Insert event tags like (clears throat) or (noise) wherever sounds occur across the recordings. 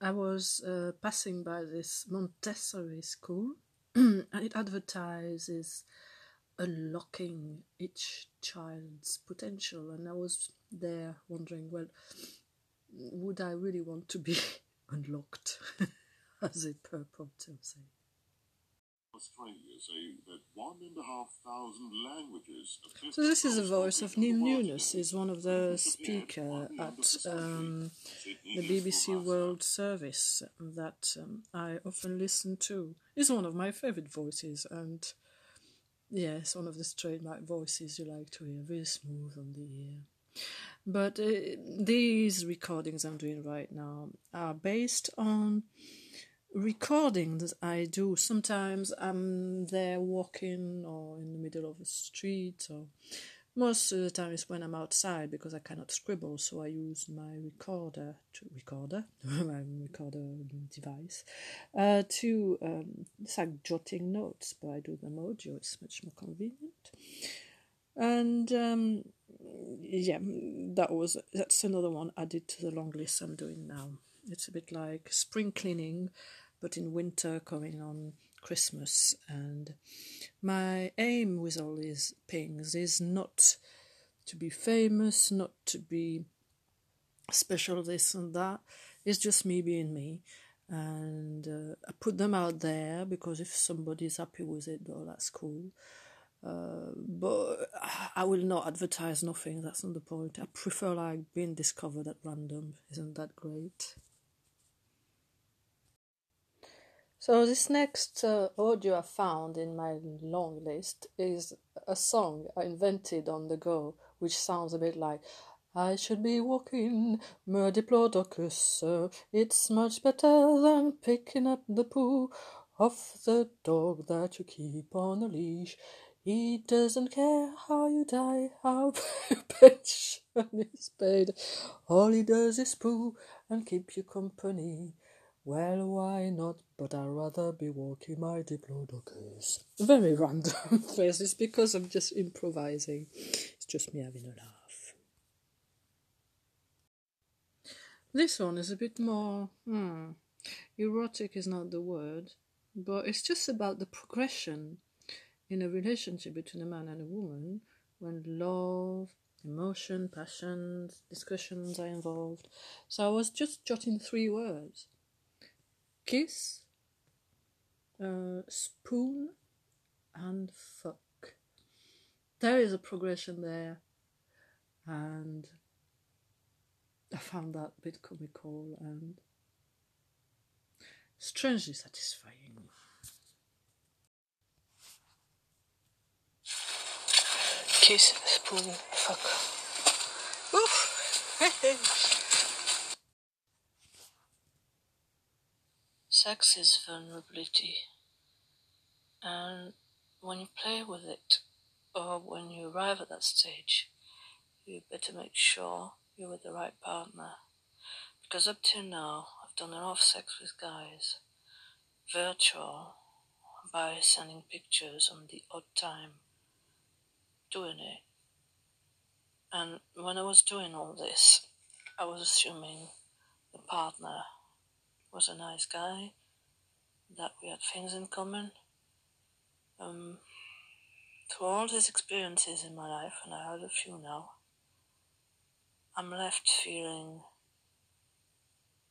I was uh, passing by this Montessori school (clears throat) and it advertises unlocking each child's potential. And I was there wondering, well, would I really want to be (laughs) unlocked, (laughs) as it purports say? Australia that one and a half thousand languages. So this is the voice of Neil Nunes. He's one of the speaker at um, the BBC World Service that um, I often listen to. He's one of my favourite voices, and yes, one of the trademark voices you like to hear, very smooth on the ear. But uh, these recordings I'm doing right now are based on recordings I do. Sometimes I'm there walking or in the middle of a street, or most of the time it's when I'm outside because I cannot scribble, so I use my recorder to recorder (laughs) my recorder device uh, to um, it's like jotting notes, but I do them audio. It's much more convenient, and um, yeah, that was that's another one added to the long list I'm doing now. It's a bit like spring cleaning, but in winter coming on Christmas. And my aim with all these things is not to be famous, not to be special this and that. It's just me being me. And uh, I put them out there because if somebody's happy with it, well, that's cool. Uh, but I will not advertise nothing. That's not the point. I prefer like being discovered at random. Isn't that great? So this next uh, audio I found in my long list is a song I invented on the go, which sounds a bit like I should be walking, me diplodocus, It's much better than picking up the poo of the dog that you keep on a leash. He doesn't care how you die, how (laughs) your pension is paid. All he does is poo and keep you company. Well, why not? But I'd rather be walking my diplodocus. Very random (laughs) phrases because I'm just improvising. It's just me having a laugh. This one is a bit more. Hmm, erotic is not the word, but it's just about the progression in a relationship between a man and a woman when love, emotion, passions, discussions are involved. So I was just jotting three words kiss, uh, spoon, and fuck. There is a progression there, and I found that a bit comical and strangely satisfying. Kiss, spoon, fuck. Oof! (laughs) Sex is vulnerability, and when you play with it, or when you arrive at that stage, you better make sure you're with the right partner. Because up to now, I've done enough sex with guys, virtual, by sending pictures on the odd time, doing it. And when I was doing all this, I was assuming the partner was a nice guy, that we had things in common. Um, through all these experiences in my life, and I had a few now, I'm left feeling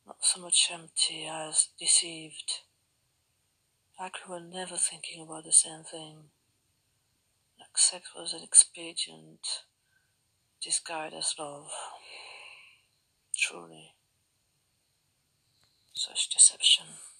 not so much empty as deceived. Like we were never thinking about the same thing. Like sex was an expedient disguised as love. Truly perception.